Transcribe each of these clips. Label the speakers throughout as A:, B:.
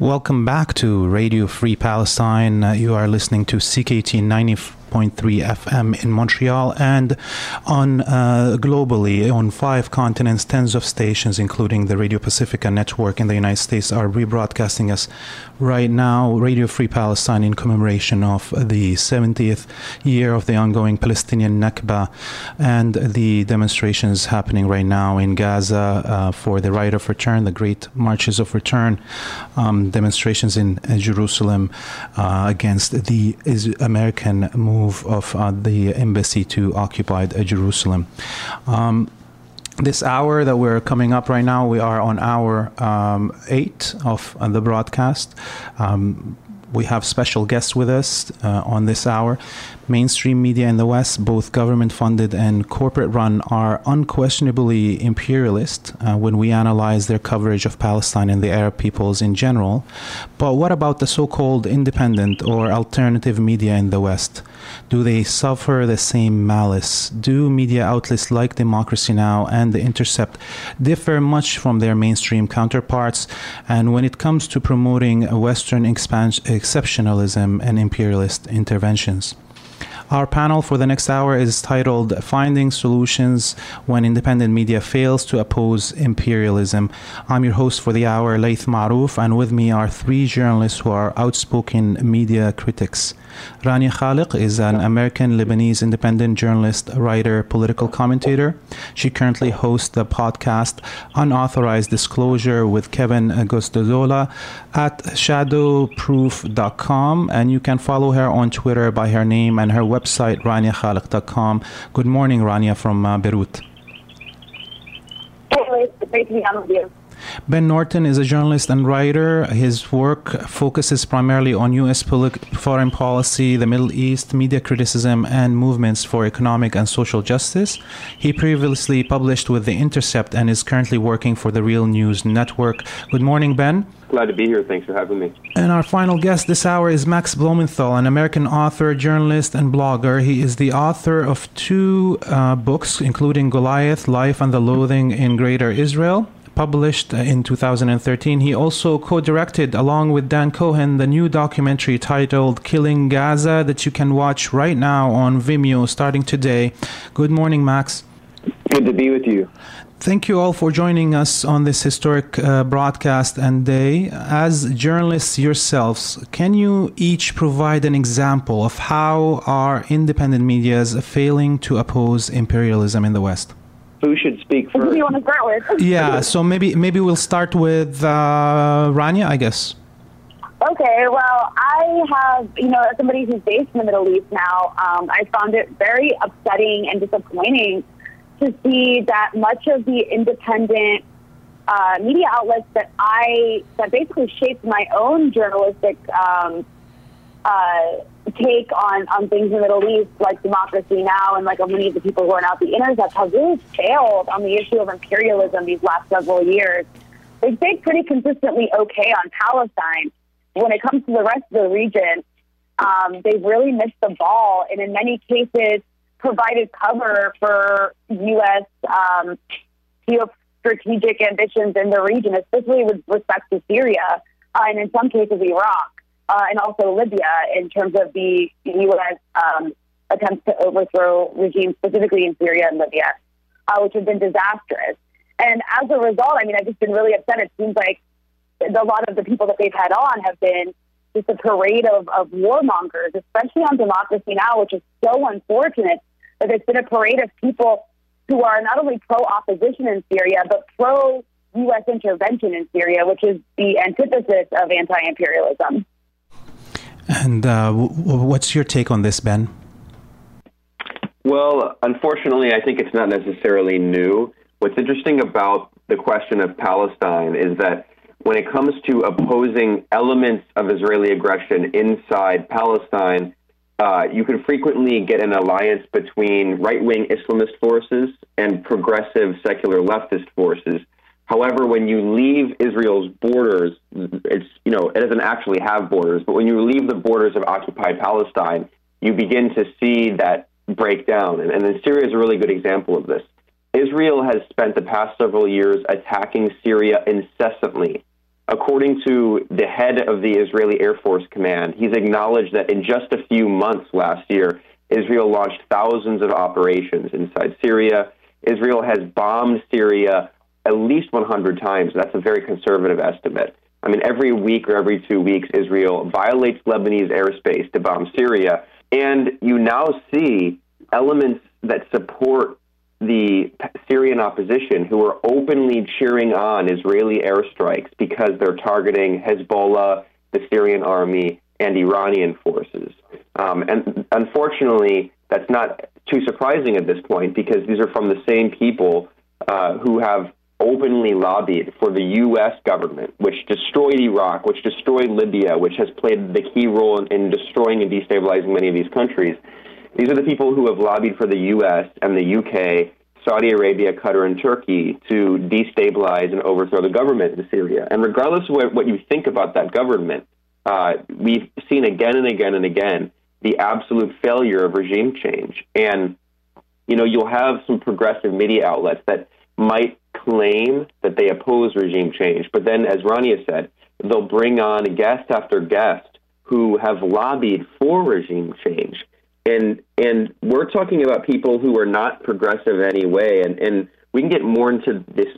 A: Welcome back to Radio Free Palestine. Uh, you are listening to CKT 90. 106.3 FM in Montreal and on uh, globally on five continents, tens of stations, including the Radio Pacifica network in the United States, are rebroadcasting us right now. Radio Free Palestine in commemoration of the 70th year of the ongoing Palestinian Nakba and the demonstrations happening right now in Gaza uh, for the right of return, the great marches of return, um, demonstrations in uh, Jerusalem uh, against the American move move of uh, the embassy to occupied uh, Jerusalem. Um, this hour that we're coming up right now, we are on hour um, eight of uh, the broadcast. Um, we have special guests with us uh, on this hour. Mainstream media in the West, both government funded and corporate run, are unquestionably imperialist uh, when we analyze their coverage of Palestine and the Arab peoples in general. But what about the so called independent or alternative media in the West? Do they suffer the same malice? Do media outlets like Democracy Now! and The Intercept differ much from their mainstream counterparts? And when it comes to promoting Western exceptionalism and imperialist interventions? Our panel for the next hour is titled Finding Solutions When Independent Media Fails to Oppose Imperialism. I'm your host for the hour, Laith Marouf, and with me are three journalists who are outspoken media critics. Rania Khalek is an American Lebanese independent journalist, writer, political commentator. She currently hosts the podcast Unauthorized Disclosure with Kevin Gosztola at shadowproof.com. And you can follow her on Twitter by her name and her website, raniakhalek.com. Good morning, Rania from uh, Beirut.
B: Hey, great to be on with you.
A: Ben Norton is a journalist and writer. His work focuses primarily on U.S. foreign policy, the Middle East, media criticism, and movements for economic and social justice. He previously published with The Intercept and is currently working for the Real News Network. Good morning, Ben.
C: Glad to be here. Thanks for having me.
A: And our final guest this hour is Max Blumenthal, an American author, journalist, and blogger. He is the author of two uh, books, including Goliath, Life and the Loathing in Greater Israel, published in 2013. He also co directed, along with Dan Cohen, the new documentary titled Killing Gaza that you can watch right now on Vimeo starting today. Good morning, Max.
C: Good to be with you.
A: Thank you all for joining us on this historic uh, broadcast and day. As journalists yourselves, can you each provide an example of how our independent media is failing to oppose imperialism in the West?
C: Who should speak first?
B: Who do you want to start with?
A: yeah, so maybe maybe we'll start with uh, Rania, I guess.
B: Okay, well, I have, you know, as somebody who's based in the Middle East now, um, I found it very upsetting and disappointing to see that much of the independent uh, media outlets that I, that basically shaped my own journalistic um, uh, take on, on things in the Middle East, like democracy now, and like many of the people who are now at the intercept, have really failed on the issue of imperialism these last several years. They've stayed pretty consistently okay on Palestine. When it comes to the rest of the region, um, they've really missed the ball, and in many cases, provided cover for U.S. Um, geostrategic ambitions in the region, especially with respect to Syria, uh, and in some cases, Iraq uh, and also Libya in terms of the U.S. Um, attempts to overthrow regimes, specifically in Syria and Libya, uh, which have been disastrous. And as a result, I mean, I've just been really upset. It seems like a lot of the people that they've had on have been just a parade of, of warmongers, especially on Democracy Now!, which is so unfortunate that there's been a parade of people who are not only pro opposition in Syria, but pro U.S. intervention in Syria, which is the antithesis of anti imperialism.
A: And uh, w- what's your take on this, Ben?
C: Well, unfortunately, I think it's not necessarily new. What's interesting about the question of Palestine is that when it comes to opposing elements of Israeli aggression inside Palestine, uh, you can frequently get an alliance between right wing Islamist forces and progressive secular leftist forces. However, when you leave Israel's borders, it's you know it doesn't actually have borders, but when you leave the borders of occupied Palestine, you begin to see that breakdown. And, and then Syria is a really good example of this. Israel has spent the past several years attacking Syria incessantly according to the head of the Israeli Air Force Command, he's acknowledged that in just a few months last year, Israel launched thousands of operations inside Syria. Israel has bombed Syria at least 100 times. That's a very conservative estimate. I mean, every week or every two weeks, Israel violates Lebanese airspace to bomb Syria. And you now see elements that support the Syrian opposition who are openly cheering on Israeli airstrikes because they're targeting Hezbollah, the Syrian army, and Iranian forces. Um, and unfortunately, that's not too surprising at this point because these are from the same people uh, who have openly lobbied for the U.S. government, which destroyed Iraq, which destroyed Libya, which has played the key role in, in destroying and destabilizing many of these countries. These are the people who have lobbied for the U.S. and the U.K., Saudi Arabia, Qatar, and Turkey to destabilize and overthrow the government in Syria. And regardless of what, what you think about that government, uh, we've seen again and again and again the absolute failure of regime change. And, you know, you'll have some progressive media outlets that might claim that they oppose regime change, but then, as has said, they'll bring on guest after guest who have lobbied for regime change and and we're talking about people who are not progressive anyway, and and we can get more into this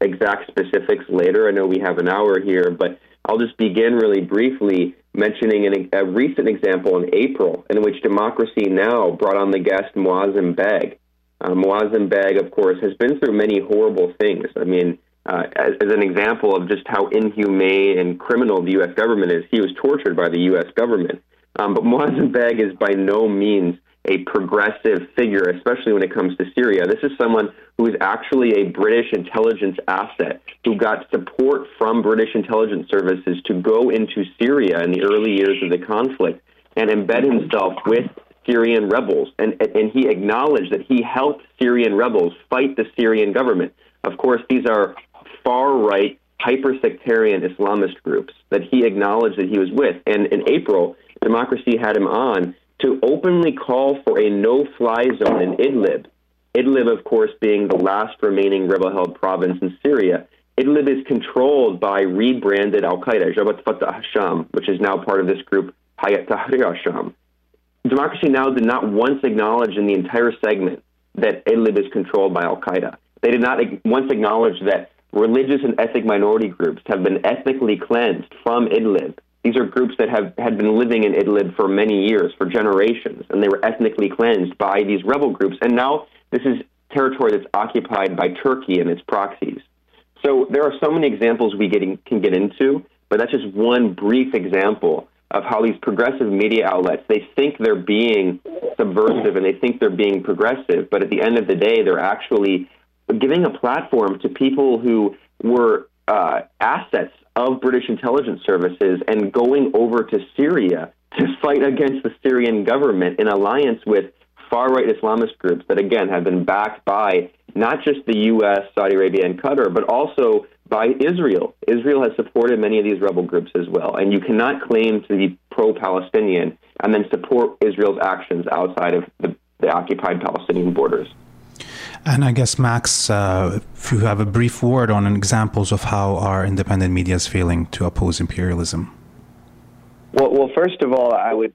C: exact specifics later. I know we have an hour here, but I'll just begin really briefly mentioning an, a recent example in April in which Democracy Now! brought on the guest Moazzam Begg. Uh, Moazzam Begg, of course, has been through many horrible things. I mean, uh, as, as, an example of just how inhumane and criminal the U.S. government is, he was tortured by the U.S. government. Um, but Moazzam Begg is by no means a progressive figure, especially when it comes to Syria. This is someone who is actually a British intelligence asset who got support from British intelligence services to go into Syria in the early years of the conflict and embed himself with Syrian rebels. And, and he acknowledged that he helped Syrian rebels fight the Syrian government. Of course, these are far right, hyper sectarian Islamist groups that he acknowledged that he was with. And in April, Democracy had him on to openly call for a no fly zone in Idlib. Idlib, of course, being the last remaining rebel held province in Syria. Idlib is controlled by rebranded Al Qaeda, Jabhat Fatah al-Sham, which is now part of this group, Hayat Tahrir al-Sham. Democracy Now! did not once acknowledge in the entire segment that Idlib is controlled by Al Qaeda. They did not once acknowledge that religious and ethnic minority groups have been ethnically cleansed from Idlib these are groups that have had been living in Idlib for many years, for generations, and they were ethnically cleansed by these rebel groups. And now this is territory that's occupied by Turkey and its proxies. So there are so many examples we getting, can get into, but that's just one brief example of how these progressive media outlets they think they're being subversive and they think they're being progressive, but at the end of the day, they're actually giving a platform to people who were uh, assets of British intelligence services and going over to Syria to fight against the Syrian government in alliance with far right Islamist groups that, again, have been backed by not just the U.S., Saudi Arabia, and Qatar, but also by Israel. Israel has supported many of these rebel groups as well. And you cannot claim to be pro Palestinian and then support Israel's actions outside of the, the occupied Palestinian borders.
A: And I guess, Max, uh, if you have a brief word on examples of how our independent media is failing to oppose imperialism.
D: Well, well, first of all, I would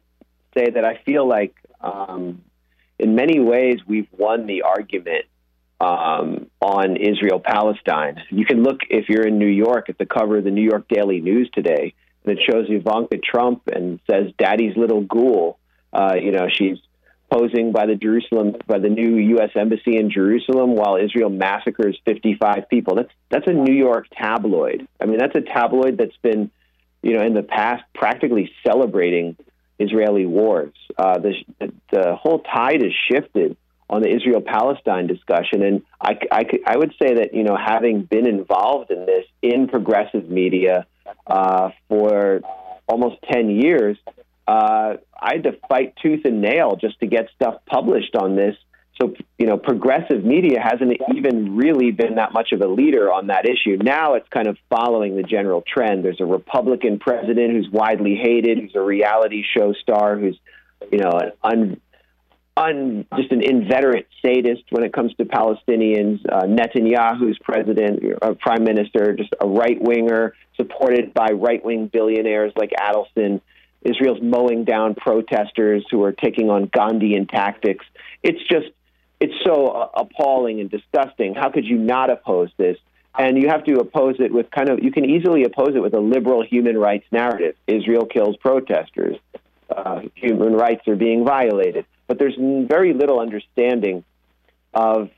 D: say that I feel like, um, in many ways, we've won the argument um, on Israel Palestine. You can look if you're in New York at the cover of the New York Daily News today, and it shows Ivanka Trump and says "Daddy's little ghoul." Uh, you know, she's posing by the Jerusalem by the new U.S. embassy in Jerusalem while Israel massacres 55 people. That's that's a New York tabloid. I mean, that's a tabloid that's been, you know, in the past practically celebrating Israeli wars. Uh, the the whole tide has shifted on the Israel Palestine discussion, and I, I, I would say that you know having been involved in this in progressive media uh, for almost 10 years uh, I had to fight tooth and nail just to get stuff published on this. So, you know, progressive media hasn't even really been that much of a leader on that issue. Now it's kind of following the general trend. There's a Republican president who's widely hated, who's a reality show star, who's, you know, an un, un, just an inveterate sadist when it comes to Palestinians. Uh, Netanyahu's president, uh, prime minister, just a right winger supported by right wing billionaires like Adelson. Israel's mowing down protesters who are taking on Gandhian tactics. It's just, it's so uh, appalling and disgusting. How could you not oppose this? And you have to oppose it with kind of, you can easily oppose it with a liberal human rights narrative. Israel kills protesters. Uh, human rights are being violated. But there's very little understanding of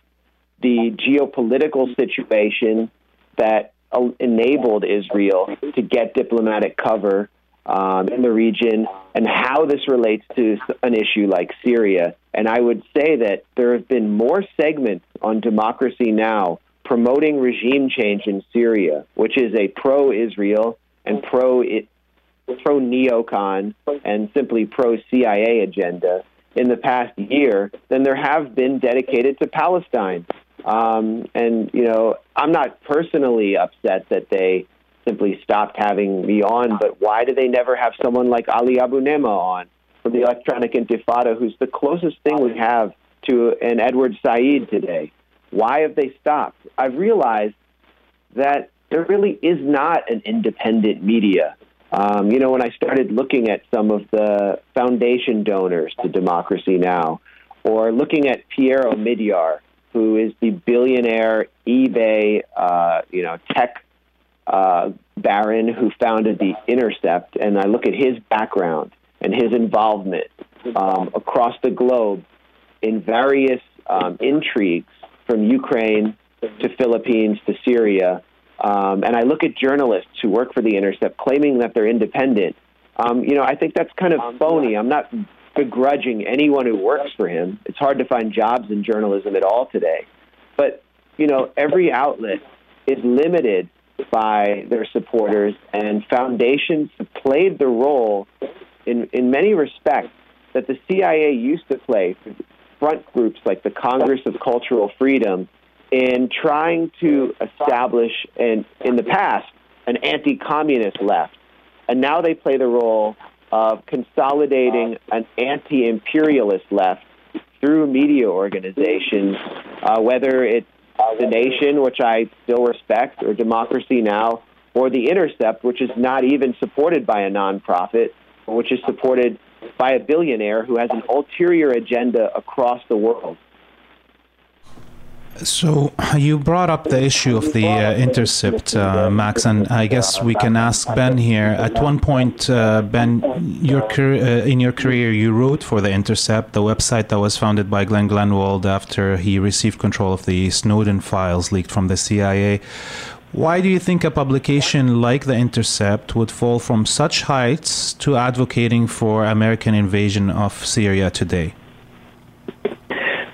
D: the geopolitical situation that enabled Israel to get diplomatic cover um, in the region and how this relates to an issue like Syria. And I would say that there have been more segments on Democracy Now! promoting regime change in Syria, which is a pro Israel and pro pro neocon and simply pro CIA agenda in the past year than there have been dedicated to Palestine. Um, and you know, I'm not personally upset that they simply stopped having me on, but why do they never have someone like Ali Abunimah on from the Electronic Intifada, who's the closest thing we have to an Edward Said today? Why have they stopped? I've realized that there really is not an independent media. Um, you know, when I started looking at some of the foundation donors to Democracy Now, or looking at Pierre Omidyar, who is the billionaire eBay, uh, you know, tech uh, baron who founded the Intercept, and I look at his background and his involvement um, across the globe in various um, intrigues from Ukraine to Philippines to Syria. Um, and I look at journalists who work for the Intercept claiming that they're independent. Um, you know, I think that's kind of phony. I'm not begrudging anyone who works for him. It's hard to find jobs in journalism at all today. But, you know, every outlet is limited by their supporters, and foundations have played the role in, in many respects that the CIA used to play for front groups like the Congress of Cultural Freedom in trying to establish, an, in the past, an anti communist left. And now they play the role of consolidating an anti imperialist left through media organizations, uh, whether it's The Nation, which I still respect, or Democracy Now!, or The Intercept, which is not even supported by a nonprofit, which is supported by a billionaire who has an ulterior agenda across the world.
A: So you brought up the issue of the uh, intercept, uh, Max, and I guess we can ask Ben here. At one point, uh, Ben, your uh, in your career, you wrote for the Intercept, the website that was founded by Glenn Greenwald after he received control of the Snowden files leaked from the CIA. Why do you think a publication like The Intercept would fall from such heights to advocating for American invasion of Syria today?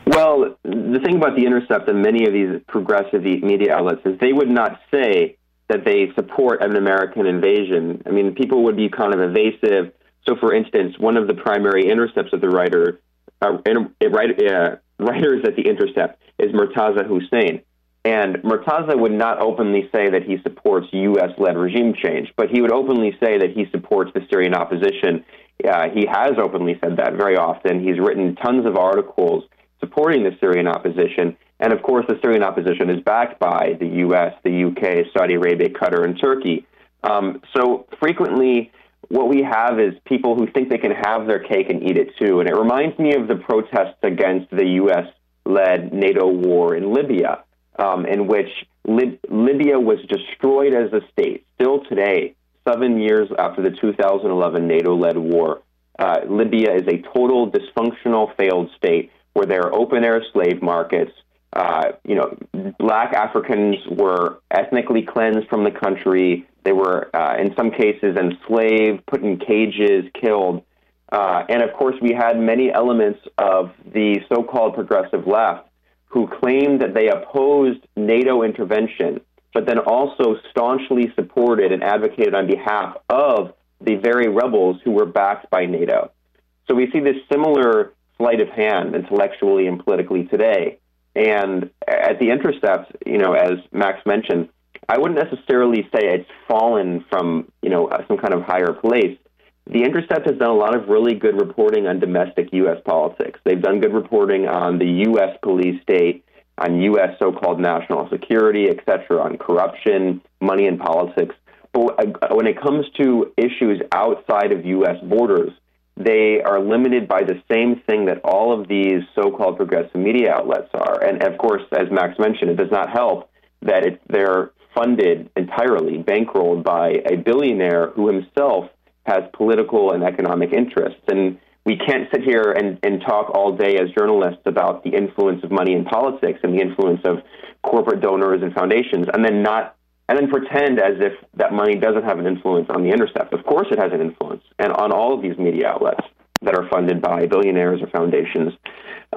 C: Well, the thing about The Intercept and many of these progressive media outlets is they would not say that they support an American invasion. I mean, people would be kind of evasive. So, for instance, one of the primary intercepts of the writer, uh, uh, writers at The Intercept is Murtaza Hussain. And Murtaza would not openly say that he supports U.S. led regime change, but he would openly say that he supports the Syrian opposition. Uh, he has openly said that very often. He's written tons of articles supporting the Syrian opposition. And of course, the Syrian opposition is backed by the U.S., the UK, Saudi Arabia, Qatar, and Turkey. Um, so frequently, what we have is people who think they can have their cake and eat it too. And it reminds me of the protests against the U.S. led NATO war in Libya um, in which Lib- Libya was destroyed as a state. Still today, seven years after the 2011 NATO led war, uh, Libya is a total dysfunctional, failed state where there are open air slave markets. Uh, you know, black Africans were ethnically cleansed from the country. They were, uh, in some cases, enslaved, put in cages, killed. Uh, and of course, we had many elements of the so called progressive left who claimed that they opposed NATO intervention, but then also staunchly supported and advocated on behalf of the very rebels who were backed by NATO. So we see this similar sleight of hand intellectually and politically today. And at the Intercept, you know, as Max mentioned, I wouldn't necessarily say it's fallen from, you know, some kind of higher place. The Intercept has done a lot of really good reporting on domestic U.S. politics. They've done good reporting on the U.S. police state, on U.S. so-called national security, et cetera, on corruption, money in politics. But uh, when it comes to issues outside of U.S. borders, they are limited by the same thing that all of these so-called progressive media outlets are. And of course, as Max mentioned, it does not help that it, they're funded entirely, bankrolled by a billionaire who himself has political and economic interests. And we can't sit here and, and talk all day as journalists about the influence of money in politics and the influence of corporate donors and foundations, and then not and then pretend as if that money doesn't have an influence on the intercept. Of course, it has an influence, and on all of these media outlets that are funded by billionaires or foundations.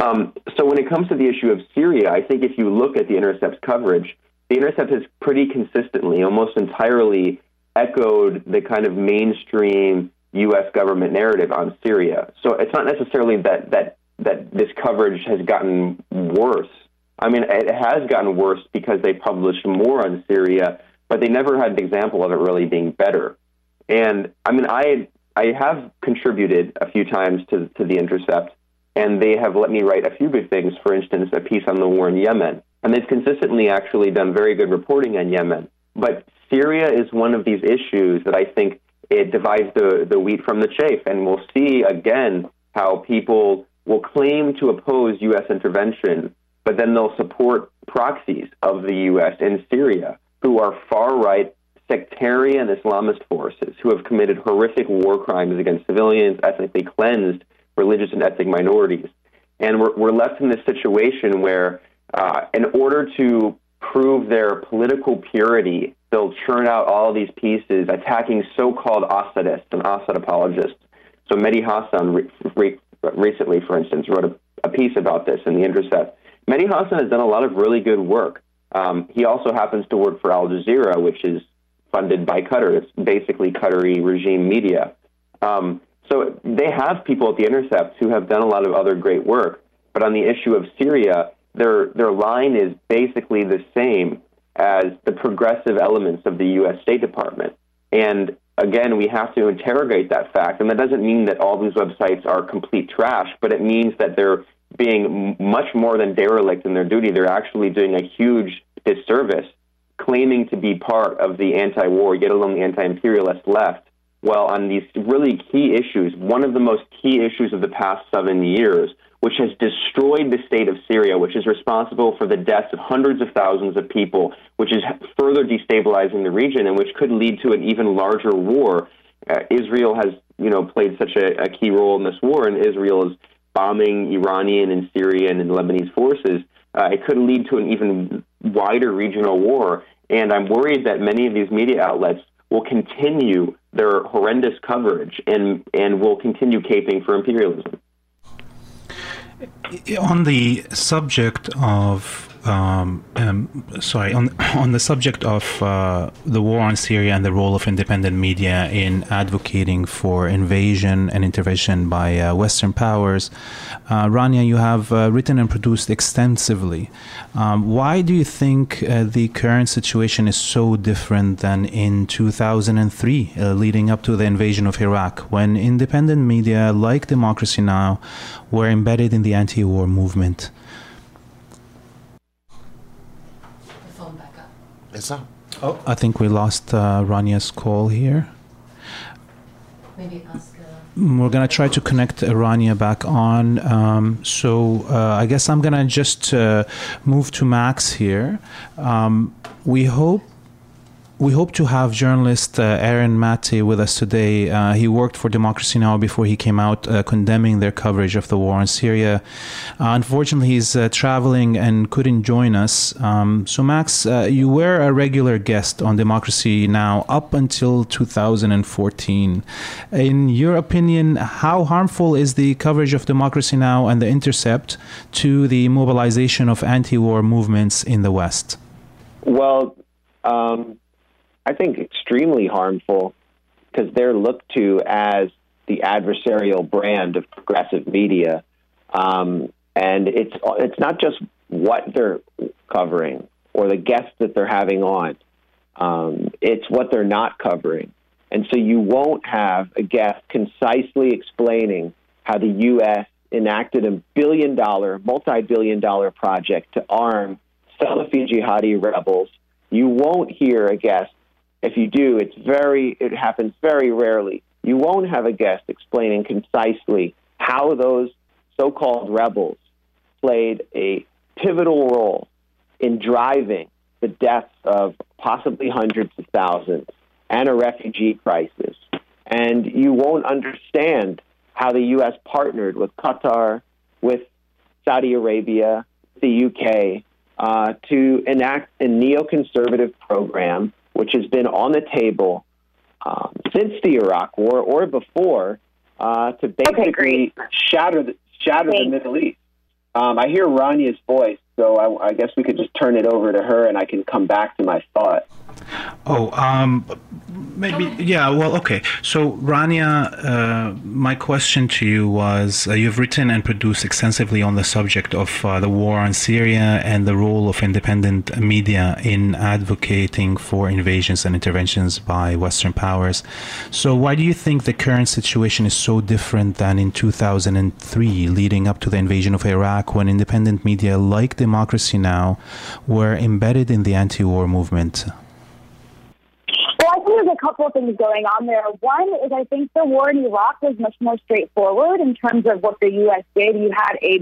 C: Um, so, when it comes to the issue of Syria, I think if you look at the intercept's coverage, the intercept has pretty consistently, almost entirely, echoed the kind of mainstream U.S. government narrative on Syria. So, it's not necessarily that that that this coverage has gotten worse I mean, it has gotten worse because they published more on Syria, but they never had an example of it really being better. And I mean, I I have contributed a few times to to the Intercept, and they have let me write a few good things. For instance, a piece on the war in Yemen, and they've consistently actually done very good reporting on Yemen. But Syria is one of these issues that I think it divides the the wheat from the chaff, and we'll see again how people will claim to oppose U.S. intervention but then they'll support proxies of the U.S. in Syria who are far right sectarian Islamist forces who have committed horrific war crimes against civilians, ethnically cleansed religious and ethnic minorities. And we're, we're left in this situation where, uh, in order to prove their political purity, they'll churn out all these pieces attacking so called Assadists and Assad apologists. So Mehdi Hasan re- re- recently, for instance, wrote a, a piece about this in The Intercept Mehdi Hasan has done a lot of really good work. Um, he also happens to work for Al Jazeera, which is funded by Qatar. It's basically Qatari regime media. Um, so they have people at the Intercept who have done a lot of other great work. But on the issue of Syria, their their line is basically the same as the progressive elements of the U.S. State Department. And again, we have to interrogate that fact. And that doesn't mean that all these websites are complete trash, but it means that they're being much more than derelict in their duty. They're actually doing a huge disservice, claiming to be part of the anti-war, yet alone the anti-imperialist left. Well, on these really key issues, one of the most key issues of the past seven years, which has destroyed the state of Syria, which is responsible for the deaths of hundreds of thousands of people, which is further destabilizing the region and which could lead to an even larger war. Uh, Israel has, you know, played such a, a key role in this war, and Israel is bombing Iranian and Syrian and Lebanese forces, uh, it could lead to an even wider regional war. And I'm worried that many of these media outlets will continue their horrendous coverage and, and will continue caping for imperialism.
A: On the subject of um, um, sorry, on on the subject of uh, the war on Syria and the role of independent media in advocating for invasion and intervention by uh, Western powers, uh, Rania, you have uh, written and produced extensively. Um, why do you think uh, the current situation is so different than in 2003, uh, leading up to the invasion of Iraq, when independent media like Democracy Now! were embedded in the anti-war movement?
E: It's up.
A: Oh, I think we lost uh, Rania's call here.
F: Maybe ask. Uh,
A: We're gonna try to connect Rania back on. Um, so uh, I guess I'm gonna just uh, move to Max here. Um, we hope we hope to have journalist uh, Aaron Maté with us today. Uh, he worked for Democracy Now! before he came out uh, condemning their coverage of the war in Syria. Uh, unfortunately, he's uh, traveling and couldn't join us. Um, so, Max, uh, you were a regular guest on Democracy Now! up until 2014. In your opinion, how harmful is the coverage of Democracy Now! and The Intercept to the mobilization of anti war movements in the West?
D: Well, um I think, extremely harmful because they're looked to as the adversarial brand of progressive media. Um, and it's it's not just what they're covering or the guests that they're having on. Um, it's what they're not covering. And so you won't have a guest concisely explaining how the U.S. enacted a billion dollar, multi billion dollar project to arm Salafi jihadi rebels. You won't hear a guest. If you do, it's very, it happens very rarely. You won't have a guest explaining concisely how those so called rebels played a pivotal role in driving the deaths of possibly hundreds of thousands and a refugee crisis. And you won't understand how the U.S. partnered with Qatar, with Saudi Arabia, the UK, uh, to enact a neoconservative program, which has been on the table um, since the Iraq War or before, uh, to basically
B: okay,
D: shatter the, shatter the Middle East. Um, I hear Rania's voice, so I, I, guess we could just turn it over to her, and I can come back to my thought.
A: Oh, um, maybe yeah. Well, okay. So, Rania, uh, my question to you was: uh, You've written and produced extensively on the subject of uh, the war on Syria and the role of independent media in advocating for invasions and interventions by Western powers. So, why do you think the current situation is so different than in 2003, leading up to the invasion of Iraq, when independent media like Democracy Now were embedded in the anti-war movement?
B: Well, I think there's a couple of things going on there. One is I think the war in Iraq was much more straightforward in terms of what the U.S. did. You had a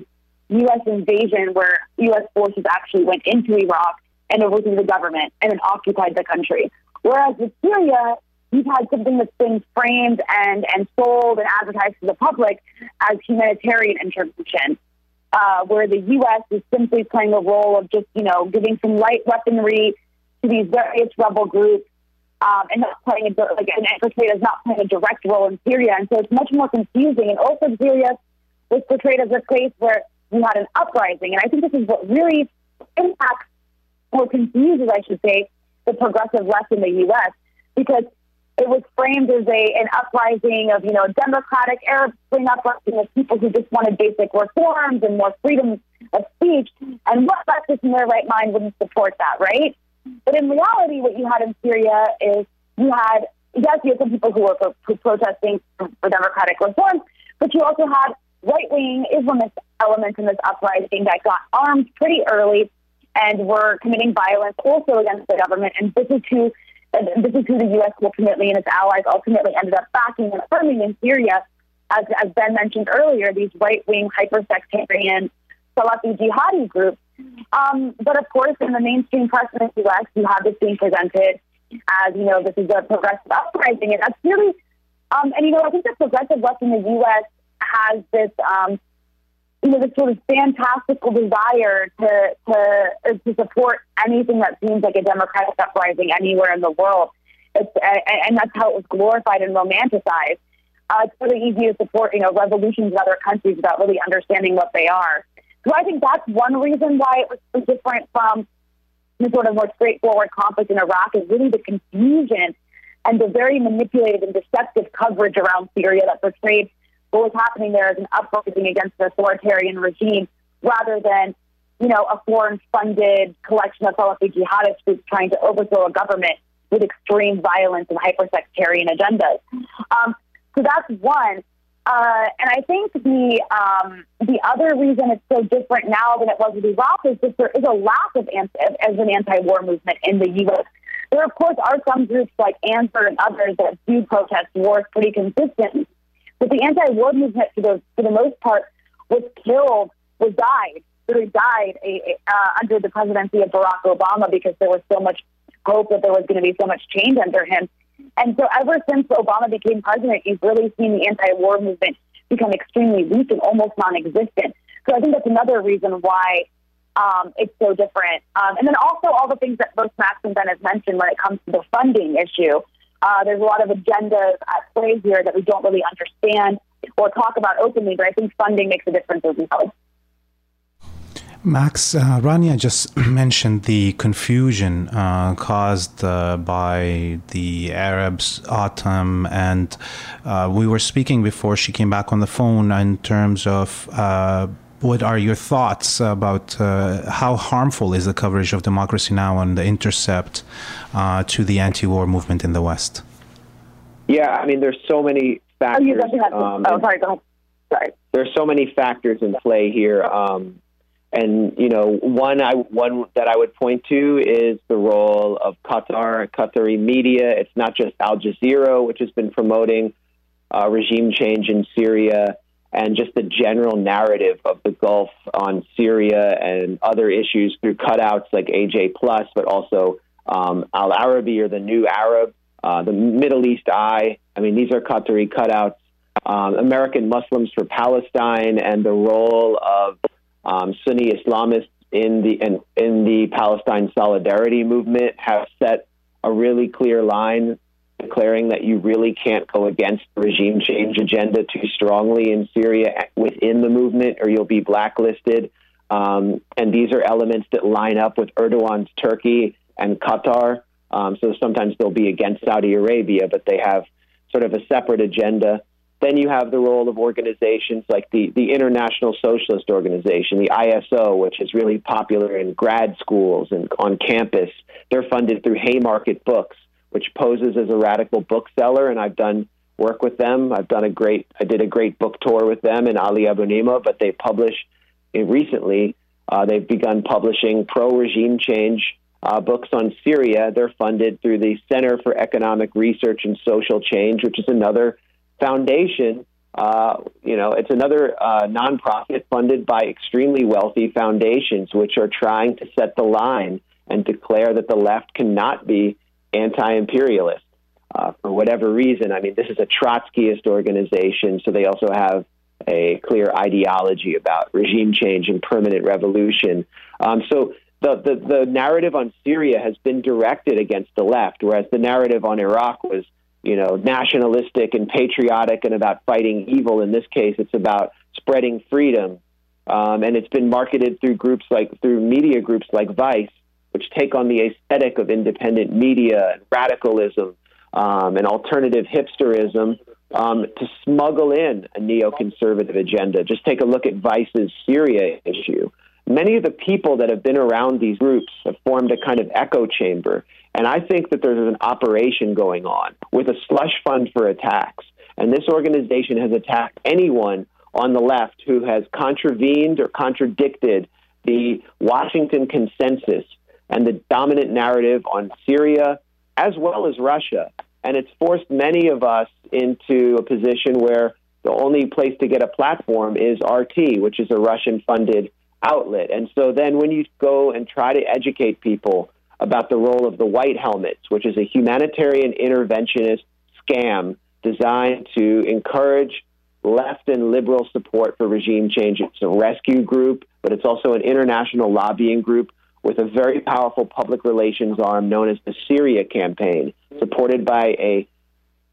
B: U.S. invasion where U.S. forces actually went into Iraq and overthrew the government and then occupied the country. Whereas with Syria, you've had something that's been framed and, and sold and advertised to the public as humanitarian intervention, uh, where the U.S. is simply playing a role of just, you know, giving some light weaponry to these various rebel groups um, and not playing a like an portrayed as not playing a direct role in Syria, and so it's much more confusing. And also, Syria was portrayed as a place where you had an uprising, and I think this is what really impacts or confuses, I should say, the progressive left in the U.S. because it was framed as a an uprising of you know democratic Arab Spring uprising of people who just wanted basic reforms and more freedom of speech. And what leftists in their right mind wouldn't support that, right? But in reality, what you had in Syria is you had, yes, you had some people who were pro- protesting for democratic reforms, but you also had right wing Islamist elements in this uprising that got armed pretty early and were committing violence also against the government. And this is who, this is who the U.S. ultimately and its allies ultimately ended up backing and affirming in Syria. As, as Ben mentioned earlier, these right wing hyper-sectarian Salafi jihadi groups um, but of course, in the mainstream press in the U.S., you have this being presented as, you know, this is a progressive uprising. And that's really, um, and, you know, I think the progressive left in the U.S. has this, um, you know, this sort of fantastical desire to, to, to support anything that seems like a democratic uprising anywhere in the world. It's, and that's how it was glorified and romanticized. Uh, it's really easy to support, you know, revolutions in other countries without really understanding what they are. So I think that's one reason why it was so different from the sort of more straightforward conflict in Iraq is really the confusion and the very manipulated and deceptive coverage around Syria that portrayed what was happening there as an uprising against an authoritarian regime rather than, you know, a foreign funded collection of Salafi jihadist groups trying to overthrow a government with extreme violence and hypersectarian agendas. Um, so that's one. Uh, and I think the um, the other reason it's so different now than it was with Iraq is that there is a lack of anti- as an anti-war movement in the U.S. There, of course, are some groups like Answer and others that do protest wars pretty consistently, but the anti-war movement, for the for the most part, was killed, was died, really died uh, under the presidency of Barack Obama because there was so much hope that there was going to be so much change under him. And so ever since Obama became president, you've really seen the anti-war movement become extremely weak and almost non-existent. So I think that's another reason why um, it's so different. Um, and then also all the things that both Max and Ben has mentioned when it comes to the funding issue. Uh, there's a lot of agendas at play here that we don't really understand or talk about openly, but I think funding makes a difference as well.
A: Max, uh, Rania just mentioned the confusion uh, caused uh, by the Arabs' autumn, and uh, we were speaking before she came back on the phone in terms of uh, what are your thoughts about uh, how harmful is the coverage of Democracy Now! and The Intercept to the anti war movement in the West?
D: Yeah, I mean, there's so many
B: Oh,
D: factors.
B: you guys have
D: um,
B: Oh,
D: and-
B: sorry. Go ahead. Sorry.
D: there's so many factors in play here. Um, and you know, one I one that I would point to is the role of Qatar, Qatari media. It's not just Al Jazeera, which has been promoting uh, regime change in Syria, and just the general narrative of the Gulf on Syria and other issues through cutouts like AJ Plus, but also um, Al Arabi or the New Arab, uh, the Middle East Eye. I mean, these are Qatari cutouts um, American Muslims for Palestine and the role of um, Sunni Islamists in the in, in the Palestine solidarity movement have set a really clear line declaring that you really can't go against the regime change agenda too strongly in Syria within the movement or you'll be blacklisted. Um, and these are elements that line up with Erdogan's Turkey and Qatar. Um, so sometimes they'll be against Saudi Arabia, but they have sort of a separate agenda. Then you have the role of organizations like the, the International Socialist Organization, the ISO, which is really popular in grad schools and on campus. They're funded through Haymarket Books, which poses as a radical bookseller, and I've done work with them. I've done a great, I did a great book tour with them in Ali Abunimah, but they publish eh, recently. Uh, they've begun publishing pro-regime change uh, books on Syria. They're funded through the Center for Economic Research and Social Change, which is another foundation. Uh, you know, it's another uh, nonprofit funded by extremely wealthy foundations, which are trying to set the line and declare that the left cannot be anti-imperialist uh, for whatever reason. I mean, this is a Trotskyist organization, so they also have a clear ideology about regime change and permanent revolution. Um, so the, the, the narrative on Syria has been directed against the left, whereas the narrative on Iraq was, you know, nationalistic and patriotic and about fighting evil. In this case, it's about spreading freedom, um, and it's been marketed through groups like through media groups like Vice, which take on the aesthetic of independent media and radicalism um, and alternative hipsterism um, to smuggle in a neoconservative agenda. Just take a look at Vice's Syria issue. Many of the people that have been around these groups have formed a kind of echo chamber. And I think that there's an operation going on with a slush fund for attacks. And this organization has attacked anyone on the left who has contravened or contradicted the Washington consensus and the dominant narrative on Syria as well as Russia. And it's forced many of us into a position where the only place to get a platform is RT, which is a Russian funded outlet. And so then when you go and try to educate people about the role of the White Helmets, which is a humanitarian interventionist scam designed to encourage left and liberal support for regime change. It's a rescue group, but it's also an international lobbying group with a very powerful public relations arm known as the Syria Campaign, supported by a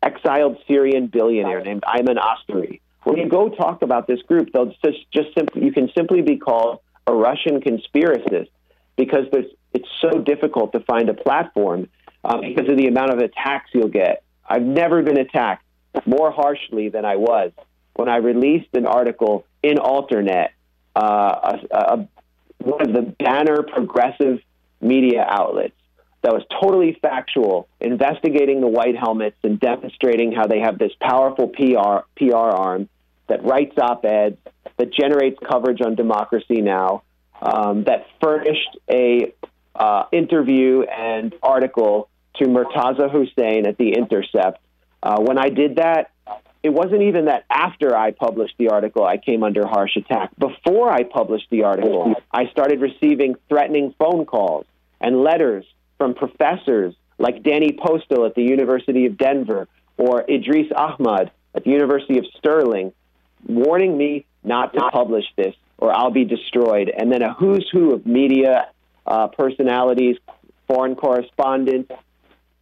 D: exiled Syrian billionaire named Ayman Asfari. When you go talk about this group, they'll just, just simply you can simply be called a Russian conspiracist because it's so difficult to find a platform uh, because of the amount of attacks you'll get. I've never been attacked more harshly than I was when I released an article in Alternet, uh, a, a, one of the banner progressive media outlets that was totally factual, investigating the white helmets and demonstrating how they have this powerful PR PR arm that writes op-eds, that generates coverage on Democracy Now, um, that furnished a uh, interview and article to Murtaza Hussain at The Intercept. Uh, when I did that, it wasn't even that after I published the article, I came under harsh attack. Before I published the article, I started receiving threatening phone calls and letters from professors like Danny Postel at the University of Denver or Idrees Ahmad at the University of Stirling, warning me not to publish this or I'll be destroyed. And then a who's who of media uh, personalities, foreign correspondents.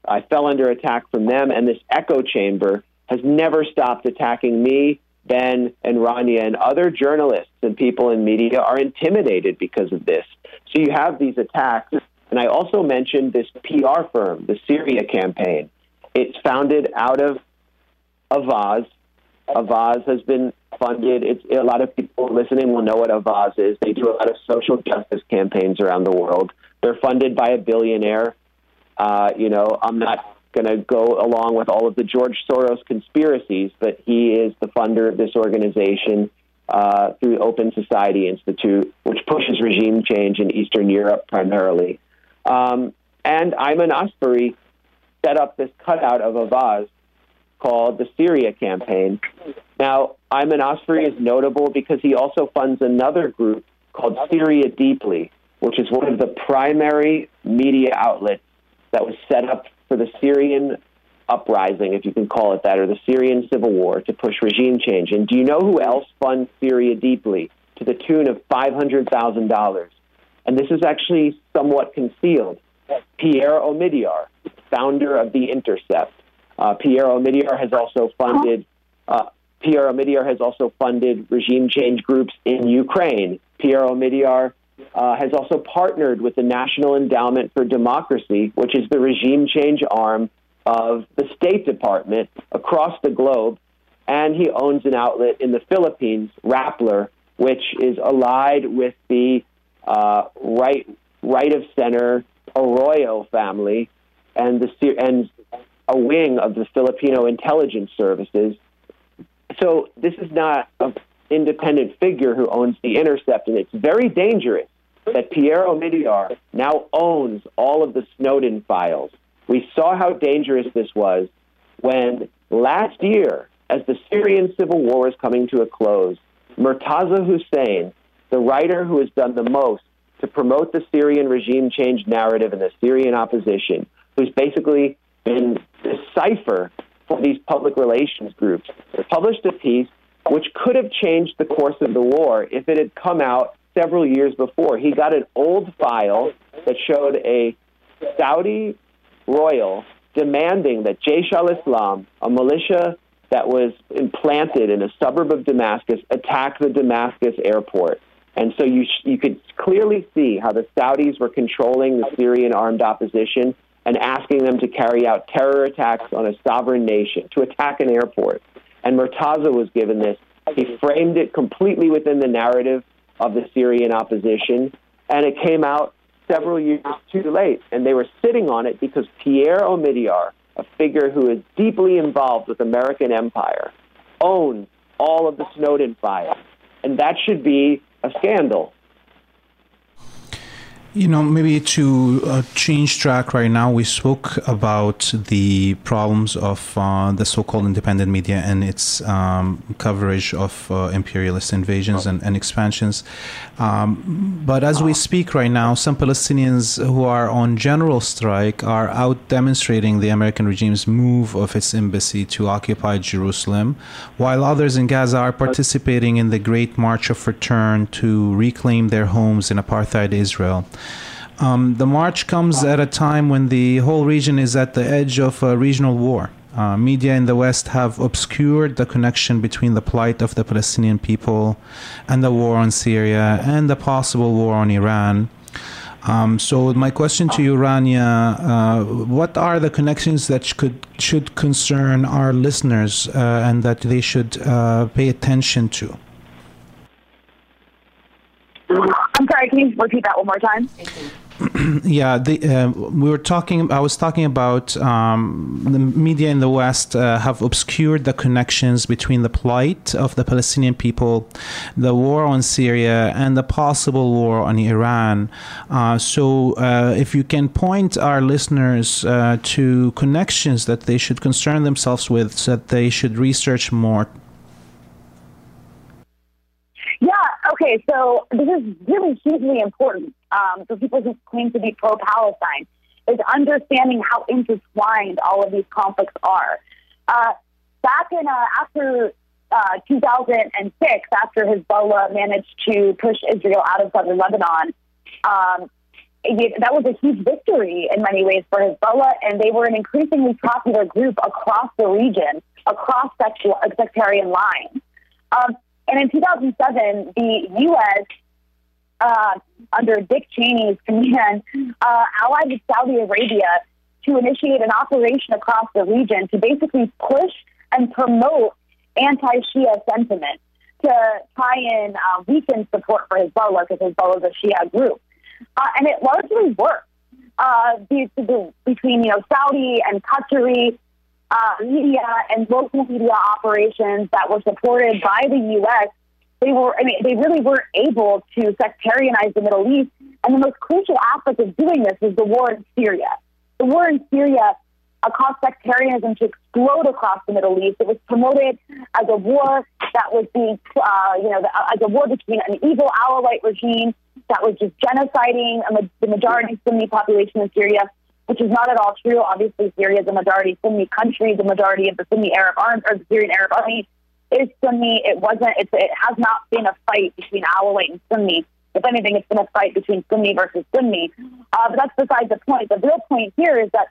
D: I fell under attack from them, and this echo chamber has never stopped attacking me, Ben, and Rania, and other journalists and people in media are intimidated because of this. So you have these attacks. And I also mentioned this PR firm, the Syria campaign. It's founded out of Avaaz. Avaaz has been funded. It's a lot of people listening will know what Avaaz is. They do a lot of social justice campaigns around the world. They're funded by a billionaire. Uh, you know, I'm not going to go along with all of the George Soros conspiracies, but he is the funder of this organization uh, through Open Society Institute, which pushes regime change in Eastern Europe primarily. Um, and Ayman Asfari set up this cutout of Avaaz called the Syria Campaign. Now, Ayman Asfari is notable because he also funds another group called Syria Deeply, which is one of the primary media outlets that was set up for the Syrian uprising, if you can call it that, or the Syrian civil war to push regime change. And do you know who else funds Syria Deeply to the tune of $500,000? And this is actually somewhat concealed. Pierre Omidyar, founder of The Intercept. Uh, Pierre Omidyar has also funded uh, Pierre Omidyar has also funded regime change groups in Ukraine. Pierre Omidyar uh, has also partnered with the National Endowment for Democracy, which is the regime change arm of the State Department across the globe. And he owns an outlet in the Philippines, Rappler, which is allied with the uh, right right of center Arroyo family and the and a wing of the Filipino intelligence services. So this is not an independent figure who owns the Intercept, and it's very dangerous that Pierre Omidyar now owns all of the Snowden files. We saw how dangerous this was when last year, as the Syrian civil war was coming to a close, Murtaza Hussain, the writer who has done the most to promote the Syrian regime change narrative and the Syrian opposition, who's basically been the cipher for these public relations groups, published a piece which could have changed the course of the war if it had come out several years before. He got an old file that showed a Saudi royal demanding that Jaish al Islam, a militia that was implanted in a suburb of Damascus, attack the Damascus airport. And so you, you could clearly see how the Saudis were controlling the Syrian armed opposition and asking them to carry out terror attacks on a sovereign nation, to attack an airport. And Murtaza was given this. He framed it completely within the narrative of the Syrian opposition, and it came out several years too late. And they were sitting on it because Pierre Omidyar, a figure who is deeply involved with American empire, owns all of the Snowden files. And that should be a scandal.
A: You know, maybe to uh, change track right now, we spoke about the problems of uh, the so called independent media and its um, coverage of uh, imperialist invasions and, and expansions. Um, but as we speak right now, some Palestinians who are on general strike are out demonstrating the American regime's move of its embassy to occupy Jerusalem, while others in Gaza are participating in the Great March of Return to reclaim their homes in apartheid Israel. Um, the march comes at a time when the whole region is at the edge of a regional war. Uh, media in the West have obscured the connection between the plight of the Palestinian people and the war on Syria and the possible war on Iran. Um, so my question to you, Rania, uh, what are the connections that could should concern our listeners uh, and that they should uh, pay attention to?
B: I'm sorry, can you repeat that one more time?
A: yeah, the, uh, we were talking. I was talking about um, the media in the West uh, have obscured the connections between the plight of the Palestinian people, the war on Syria, and the possible war on Iran. Uh, so, uh, if you can point our listeners uh, to connections that they should concern themselves with, so that they should research more
B: Okay, so this is really hugely important um, for people who claim to be pro-Palestine is understanding how intertwined all of these conflicts are. Uh, back in uh, after uh, 2006, after Hezbollah managed to push Israel out of southern Lebanon, um, it, that was a huge victory in many ways for Hezbollah, and they were an increasingly popular group across the region, across sectarian lines. Um, and in 2007, the U.S., uh, under Dick Cheney's command, uh, allied with Saudi Arabia to initiate an operation across the region to basically push and promote anti-Shia sentiment to try and uh, weaken support for Hezbollah because Hezbollah is a Shia group. Uh, and it largely worked. uh, between you know Saudi and Qatari uh, media and local media operations that were supported by the U.S. They were, I mean, they really weren't able to sectarianize the Middle East. And the most crucial aspect of doing this was the war in Syria. The war in Syria caused sectarianism to explode across the Middle East. It was promoted as a war that was being, uh, you know, as a war between an evil Alawite regime that was just genociding the majority Sunni population in Syria, which is not at all true. Obviously, Syria is a majority Sunni country. The majority of the Sunni Arab army, or the Syrian Arab army, is Sunni. It wasn't. It's, it has not been a fight between Alawite and Sunni. If anything, it's been a fight between Sunni versus Sunni. Uh, but that's beside the point. The real point here is that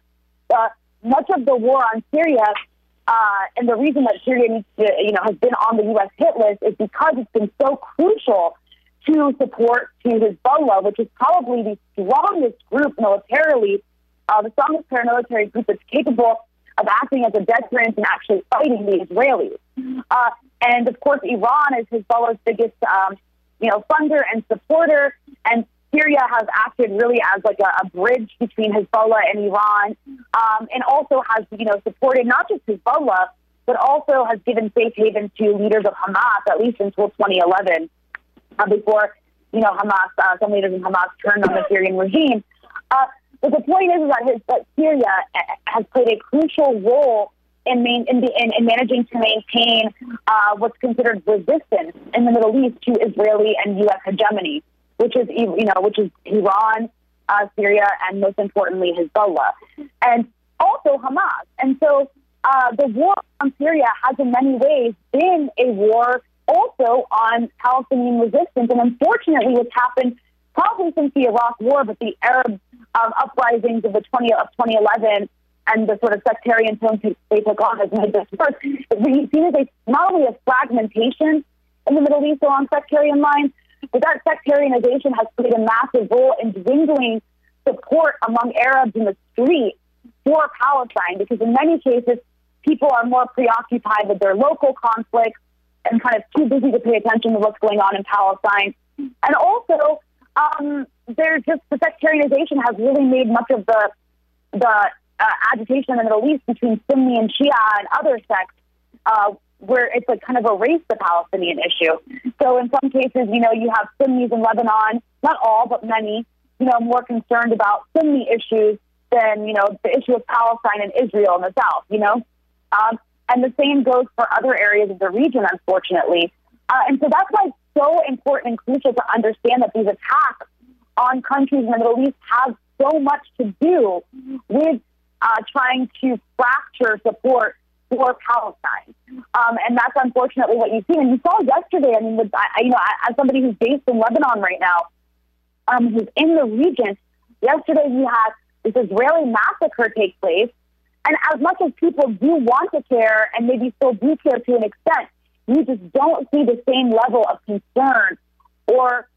B: uh, much of the war on Syria uh, and the reason that Syria needs to, you know, has been on the U.S. hit list is because it's been so crucial to support to Hezbollah, which is probably the strongest group militarily, uh, the strongest paramilitary group that's capable of acting as a deterrent and actually fighting the Israelis. Uh, and of course, Iran is Hezbollah's biggest, um, you know, funder and supporter. And Syria has acted really as like a, a bridge between Hezbollah and Iran, um, and also has you know supported not just Hezbollah, but also has given safe haven to leaders of Hamas at least until 2011, uh, before you know Hamas, uh, some leaders in Hamas turned on the Syrian regime. Uh, but the point is that, his, that Syria uh, has played a crucial role in, main, in, the, in, in managing to maintain uh, what's considered resistance in the Middle East to Israeli and U.S. hegemony which is you know which is Iran, uh, Syria, and most importantly Hezbollah, and also Hamas. And so uh, the war on Syria has in many ways been a war also on Palestinian resistance. And unfortunately, what's happened probably since the Iraq War, but the Arab um, uprisings of the 20 of 2011 and the sort of sectarian tone they took on has made this worse. We see a, not only a fragmentation in the Middle East along sectarian lines, but that sectarianization has played a massive role in dwindling support among Arabs in the street for Palestine because in many cases, people are more preoccupied with their local conflicts and kind of too busy to pay attention to what's going on in Palestine. And also, um, there's just the sectarianization has really made much of the the uh, agitation in the Middle East between Sunni and Shia and other sects uh, where it's like kind of erased the Palestinian issue. So in some cases, you know, you have Sunnis in Lebanon, not all, but many, you know, more concerned about Sunni issues than, you know, the issue of Palestine and Israel in the South, you know? Um, and the same goes for other areas of the region, unfortunately. Uh, and so that's why so important and crucial to understand that these attacks on countries in the Middle East have so much to do with uh, trying to fracture support for Palestine. Um, and that's unfortunately what you've seen. And you saw yesterday, I mean, with, I, you know, as somebody who's based in Lebanon right now, um, who's in the region, yesterday you had this Israeli massacre take place. And as much as people do want to care and maybe still do care to an extent, you just don't see the same level of concern or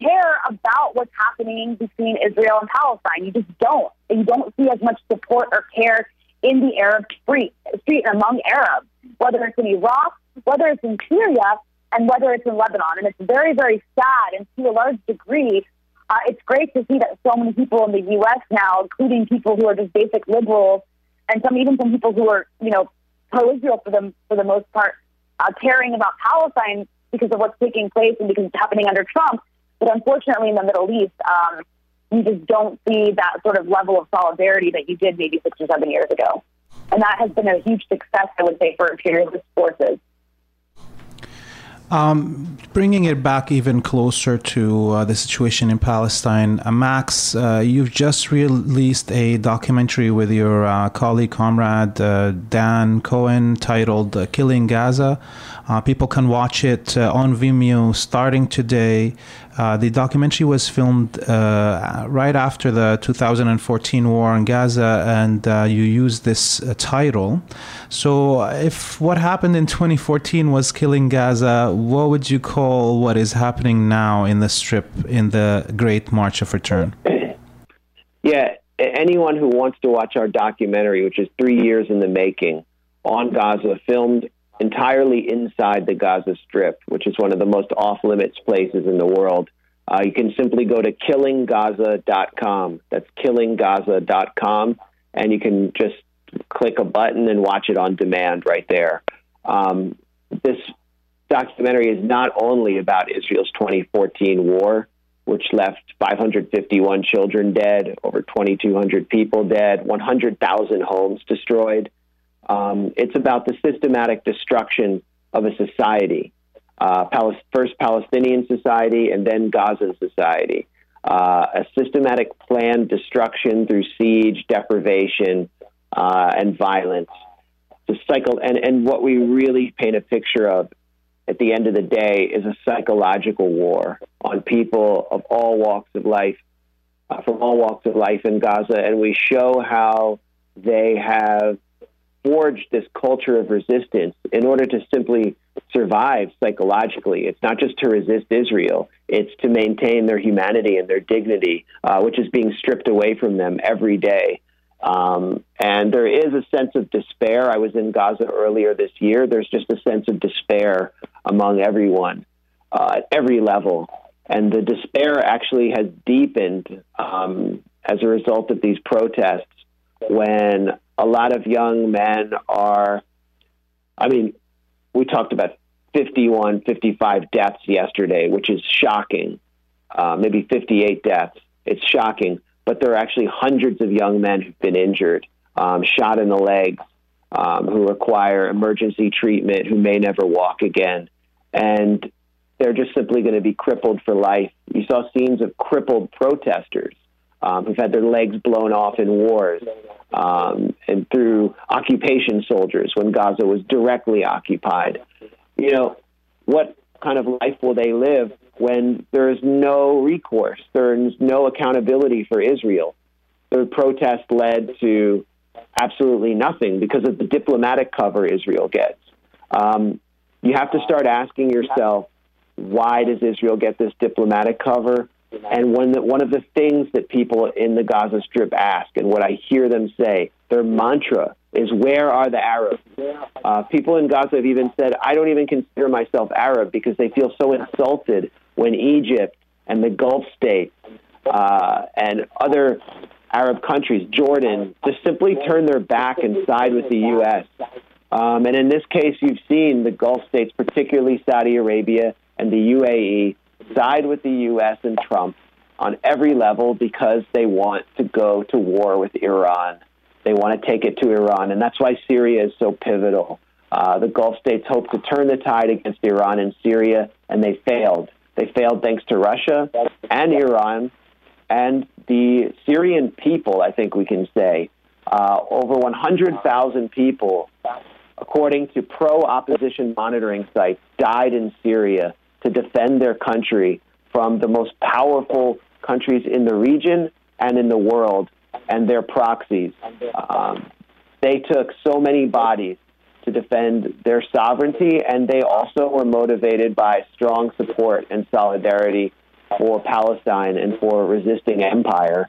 B: care about what's happening between Israel and Palestine. You just don't. You don't see as much support or care in the Arab street, street among Arabs, whether it's in Iraq, whether it's in Syria, and whether it's in Lebanon. And it's very, very sad. And to a large degree, uh, it's great to see that so many people in the U.S. now, including people who are just basic liberals, and some even some people who are, you know, pro-Israel for the for the most part, uh, caring about Palestine because of what's taking place and because it's happening under Trump. But unfortunately, in the Middle East, um, you just don't see that sort of level of solidarity that you did maybe six or seven years ago. And that has been a huge success, I would say, for imperialist forces.
A: Um, bringing it back even closer to uh, the situation in Palestine, uh, Max, uh, you've just released a documentary with your uh, colleague, comrade uh, Dan Cohen, titled uh, Killing Gaza. People can watch it on Vimeo starting today. Uh, the documentary was filmed uh, right after the 2014 war in Gaza, and uh, you used this uh, title. So, if what happened in 2014 was killing Gaza, what would you call what is happening now in the strip in the Great March of Return?
D: Yeah, anyone who wants to watch our documentary, which is three years in the making, on Gaza, filmed entirely inside the Gaza Strip, which is one of the most off limits places in the world. Uh, you can simply go to killinggaza.com. That's killinggaza.com, and you can just click a button and watch it on demand right there. Um, this documentary is not only about Israel's 2014 war, which left 551 children dead, over 2,200 people dead, 100,000 homes destroyed. Um, it's about the systematic destruction of a society. Uh, first Palestinian society and then Gaza society. Uh, a systematic planned destruction through siege, deprivation, uh, and violence. The cycle, and, and what we really paint a picture of at the end of the day is a psychological war on people of all walks of life, uh, from all walks of life in Gaza, and we show how they have forged this culture of resistance in order to simply survive psychologically. It's not just to resist Israel, it's to maintain their humanity and their dignity, uh, which is being stripped away from them every day. Um, and there is a sense of despair. I was in Gaza earlier this year. There's just a sense of despair among everyone uh, at every level. And the despair actually has deepened um, as a result of these protests when a lot of young men are, I mean, we talked about 51, 55 deaths yesterday, which is shocking. Uh, maybe 58 deaths. It's shocking. But there are actually hundreds of young men who've been injured, um, shot in the legs, um, who require emergency treatment, who may never walk again. And they're just simply going to be crippled for life. You saw scenes of crippled protesters um, who've had their legs blown off in wars um, and through occupation soldiers when Gaza was directly occupied. You know, what kind of life will they live when there is no recourse? There is no accountability for Israel. The protest led to absolutely nothing because of the diplomatic cover Israel gets. Um, you have to start asking yourself, why does Israel get this diplomatic cover? And one, one of the things that people in the Gaza Strip ask, and what I hear them say, their mantra is, Where are the Arabs? Uh, people in Gaza have even said, I don't even consider myself Arab because they feel so insulted when Egypt and the Gulf states uh, and other Arab countries, Jordan, just simply turn their back and side with the U.S. Um, and in this case, you've seen the Gulf states, particularly Saudi Arabia and the UAE, side with the U.S. and Trump on every level because they want to go to war with Iran. They want to take it to Iran, and that's why Syria is so pivotal. Uh, the Gulf states hoped to turn the tide against Iran in Syria, and they failed. They failed thanks to Russia and Iran and the Syrian people, I think we can say. Uh, over 100,000 people, according to pro opposition monitoring sites, died in Syria to defend their country from the most powerful countries in the region and in the world and their proxies. Um, they took so many bodies to defend their sovereignty, and they also were motivated by strong support and solidarity for Palestine and for resisting empire.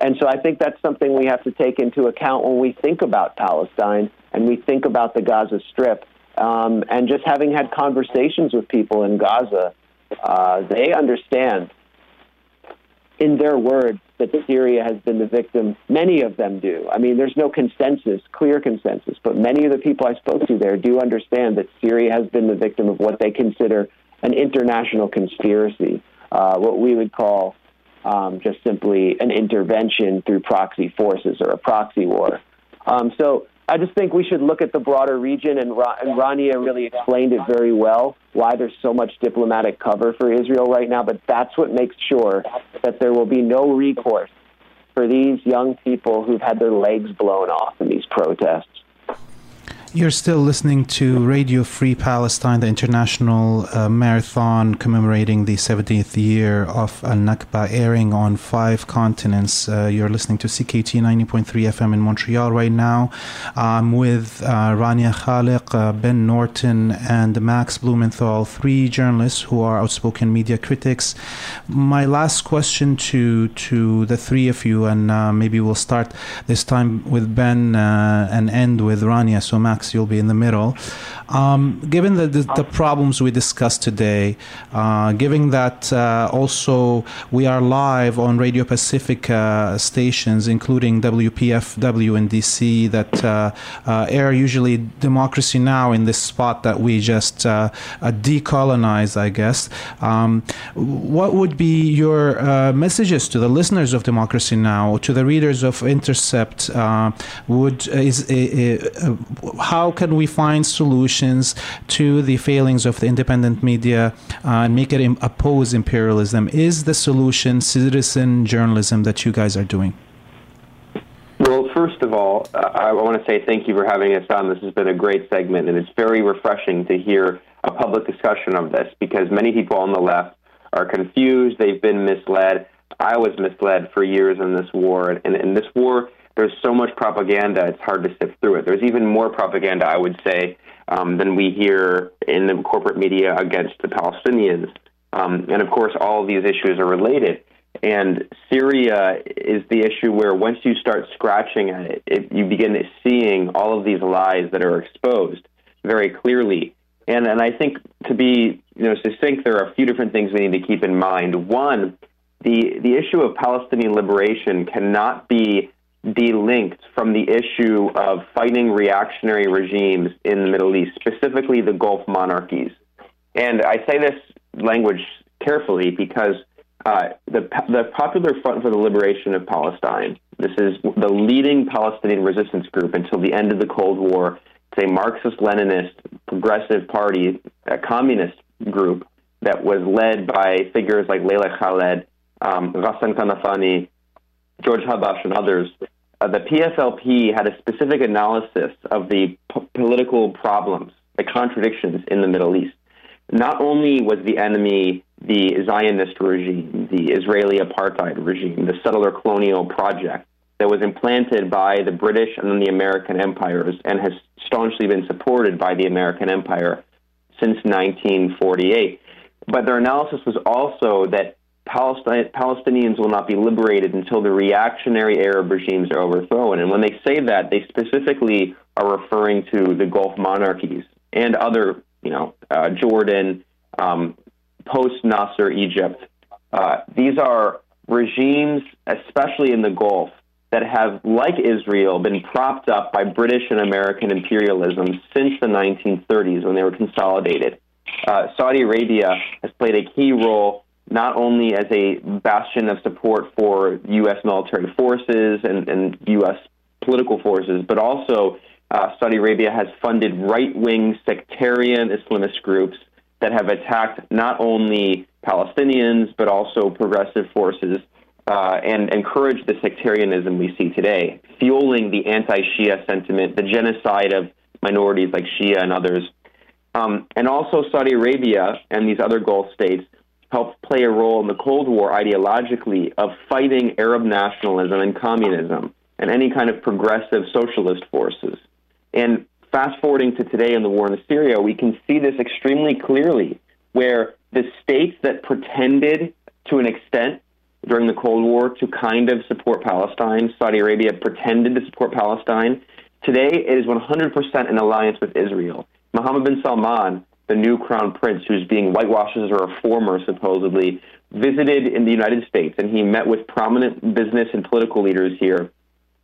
D: And so I think that's something we have to take into account when we think about Palestine and we think about the Gaza Strip um, and just having had conversations with people in Gaza, uh, they understand, in their words, that Syria has been the victim. Many of them do. I mean, there's no consensus, clear consensus, but many of the people I spoke to there do understand that Syria has been the victim of what they consider an international conspiracy, uh, what we would call um, just simply an intervention through proxy forces or a proxy war. Um, so I just think we should look at the broader region, and, Ra- and Rania really explained it very well why there's so much diplomatic cover for Israel right now. But that's what makes sure that there will be no recourse for these young people who've had their legs blown off in these protests.
A: You're still listening to Radio Free Palestine, the international uh, marathon commemorating the 70th year of Al Nakba, airing on five continents. Uh, you're listening to CKUT 90.3 FM in Montreal right now. I'm with uh, Rania Khalek, uh, Ben Norton, and Max Blumenthal, three journalists who are outspoken media critics. My last question to to the three of you, and uh, maybe we'll start this time with Ben uh, and end with Rania. So, Max Max, you'll be in the middle. Um, given the, the, the, problems we discussed today, uh, given that uh, also we are live on Radio Pacifica uh, stations, including WPFW in DC, that uh, uh, air usually Democracy Now! in this spot that we just uh, decolonized, I guess. Um, what would be your messages to the listeners of Democracy Now!, to the readers of Intercept? would is how can we find solutions? to the failings of the independent media uh, and make it Im- oppose imperialism. Is the solution citizen journalism that you guys are doing?
C: Well, first of all, I want to say thank you for having us on. This has been a great segment, and it's very refreshing to hear a public discussion of this because many people on the left are confused, they've been misled. I was misled for years in this war, and in this war, there's so much propaganda, it's hard to sift through it. There's even more propaganda, I would say, um, than we hear in the corporate media against the Palestinians. Um, and of course, all of these issues are related. And Syria is the issue where once you start scratching at it, it you begin seeing all of these lies that are exposed very clearly. And and I think to be you know succinct, there are a few different things we need to keep in mind. One, the the issue of Palestinian liberation cannot be delinked from the issue of fighting reactionary regimes in the Middle East, specifically the Gulf monarchies. And I say this language carefully because uh, the, the Popular Front for the Liberation of Palestine, this is the leading Palestinian resistance group until the end of the Cold War. It's a Marxist Leninist progressive party, a communist group that was led by figures like Leila Khaled, um, Ghassan Kanafani, George Habash, and others, uh, the PFLP had a specific analysis of the p- political problems, the contradictions in the Middle East. Not only was the enemy the Zionist regime, the Israeli apartheid regime, the settler colonial project that was implanted by the British and then the American empires and has staunchly been supported by the American empire since 1948. But their analysis was also that Palestine, Palestinians will not be liberated until the reactionary Arab regimes are overthrown. And when they say that, they specifically are referring to the Gulf monarchies and other, you know, uh, Jordan, um, post Nasser Egypt. Uh, these are regimes, especially in the Gulf, that have, like Israel, been propped up by British and American imperialism since the 1930s when they were consolidated. Uh, Saudi Arabia has played a key role not only as a bastion of support for U.S. military forces and, and U.S. political forces, but also uh, Saudi Arabia has funded right wing sectarian Islamist groups that have attacked not only Palestinians, but also progressive forces. Uh, and encouraged the sectarianism we see today, fueling the anti Shia sentiment, the genocide of minorities like Shia and others. Um, and also, Saudi Arabia and these other Gulf states helped play a role in the Cold War ideologically of fighting Arab nationalism and communism and any kind of progressive socialist forces. And fast forwarding to today in the war in Syria, we can see this extremely clearly, where the states that pretended to an extent during the Cold War to kind of support Palestine, Saudi Arabia pretended to support Palestine. Today, it is 100% in alliance with Israel. Mohammed bin Salman the new crown prince, who's being whitewashed as a reformer, supposedly, visited in the United States and he met with prominent business and political leaders here.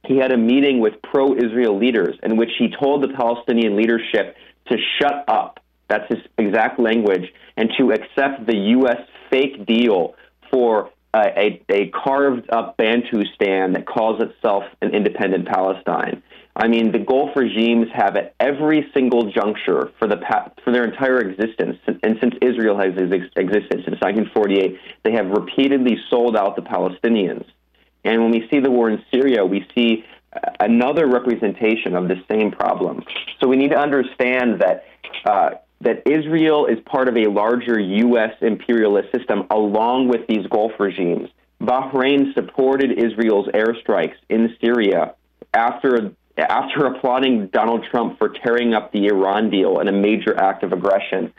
C: He had a meeting with pro Israel leaders in which he told the Palestinian leadership to shut up. That's his exact language, and to accept the U.S. fake deal for a, a, carved up Bantustan that calls itself an independent Palestine. I mean, the Gulf regimes have at every single juncture for the for their entire existence, and since Israel has existed since 1948, they have repeatedly sold out the Palestinians. And when we see the war in Syria, we see another representation of the same problem. So we need to understand that. Uh, that Israel is part of a larger U.S. imperialist system along with these Gulf regimes. Bahrain supported Israel's airstrikes in Syria after after applauding Donald Trump for tearing up the Iran deal in a major act of aggression.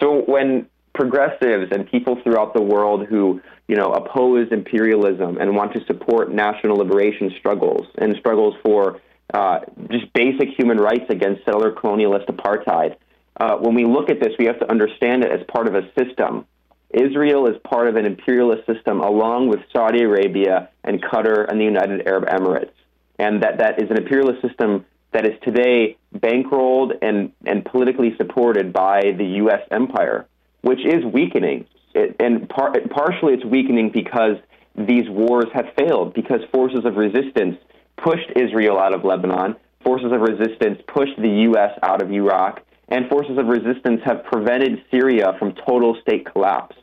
C: So when progressives and people throughout the world who you know oppose imperialism and want to support national liberation struggles and struggles for uh, just basic human rights against settler colonialist apartheid. Uh, when we look at this, we have to understand it as part of a system. Israel is part of an imperialist system along with Saudi Arabia and Qatar and the United Arab Emirates. And that, that is an imperialist system that is today bankrolled and, and politically supported by the U.S. empire, which is weakening. It, and par- partially it's weakening because these wars have failed, because forces of resistance pushed Israel out of Lebanon, forces of resistance pushed the U.S. out of Iraq, and forces of resistance have prevented Syria from total state collapse.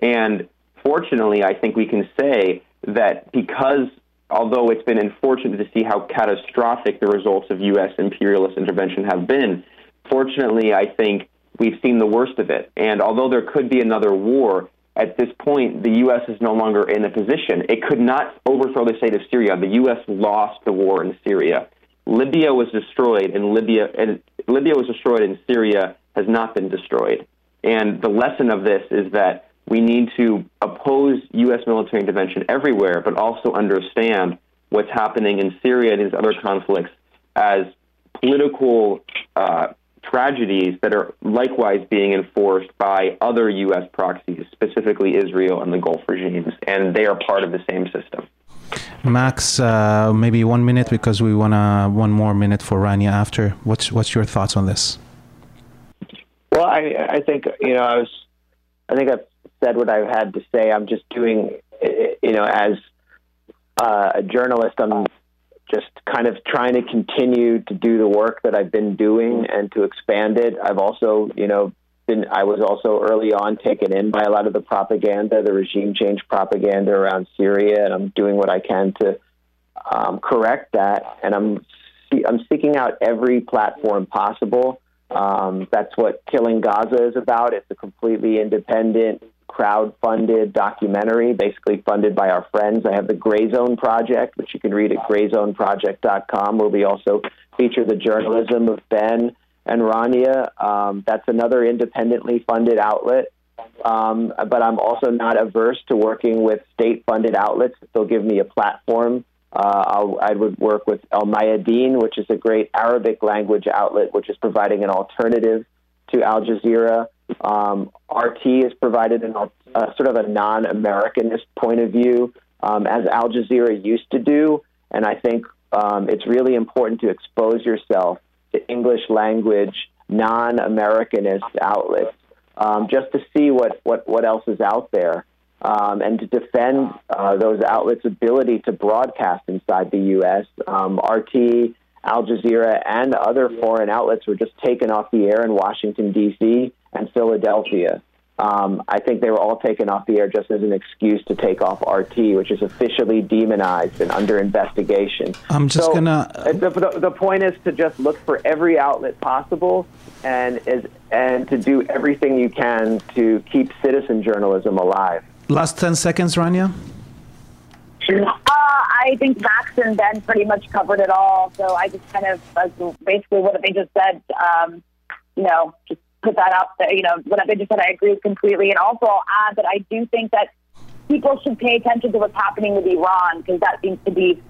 C: And fortunately, I think we can say that because, although it's been unfortunate to see how catastrophic the results of U.S. imperialist intervention have been, fortunately, I think we've seen the worst of it. And although there could be another war, at this point, the U.S. is no longer in a position. It could not overthrow the state of Syria. The U.S. lost the war in Syria. Libya was destroyed, and Libya and Libya was destroyed, and Syria has not been destroyed. And the lesson of this is that we need to oppose U.S. military intervention everywhere, but also understand what's happening in Syria and these other conflicts as political uh, tragedies that are likewise being enforced by other U.S. proxies, specifically Israel and the Gulf regimes, and they are part of the same system.
A: Max, uh, maybe one minute because we want to one more minute for Rania after. What's what's your thoughts on this?
D: Well, I I think you know I was I think I've said what I've had to say. I'm just doing you know as uh, a journalist, I'm just kind of trying to continue to do the work that I've been doing and to expand it. I've also you know been I was also early on taken in by a lot of the propaganda, the regime change propaganda around Syria, and I'm doing what I can to um, correct that. And I'm I'm seeking out every platform possible. Um, that's what Killing Gaza is about. It's a completely independent, crowd-funded documentary, basically funded by our friends. I have the Gray Zone Project, which you can read at grayzoneproject.com, where we also feature the journalism of Ben and Rania. Um, that's another independently funded outlet. Um, but I'm also not averse to working with state funded outlets. They'll give me a platform. Uh, i would work with Al Mayadeen, which is a great Arabic language outlet, which is providing an alternative to Al Jazeera. Um, RT has provided an, sort of a non Americanist point of view, um, as Al Jazeera used to do. And I think um, it's really important to expose yourself to English language, non Americanist outlets, um, just to see what, what, what else is out there. Um, and to defend uh, those outlets' ability to broadcast inside the U.S. Um, RT, Al Jazeera, and other foreign outlets were just taken off the air in Washington, D.C. and Philadelphia. Um, I think they were all taken off the air just as an excuse to take off RT, which is officially demonized and under investigation.
A: I'm just
D: so,
A: gonna.
D: Uh, the, the, the, point is to just look for every outlet possible and is, and to do everything you can to keep citizen journalism alive.
A: Last ten seconds, Rania.
B: Uh, I think Max and Ben pretty much covered it all. So I just kind of basically what they just said. Um, you know, just put that out there. You know, what I just said, I agree completely. And also, I'll add that I do think that people should pay attention to what's happening with Iran because that seems to be.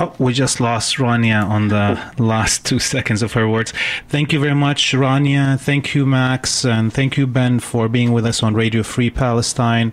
A: Oh, we just lost Rania on the last two seconds of her words. Thank you very much, Rania. Thank you, Max. And thank you, Ben, for being with us on Radio Free Palestine.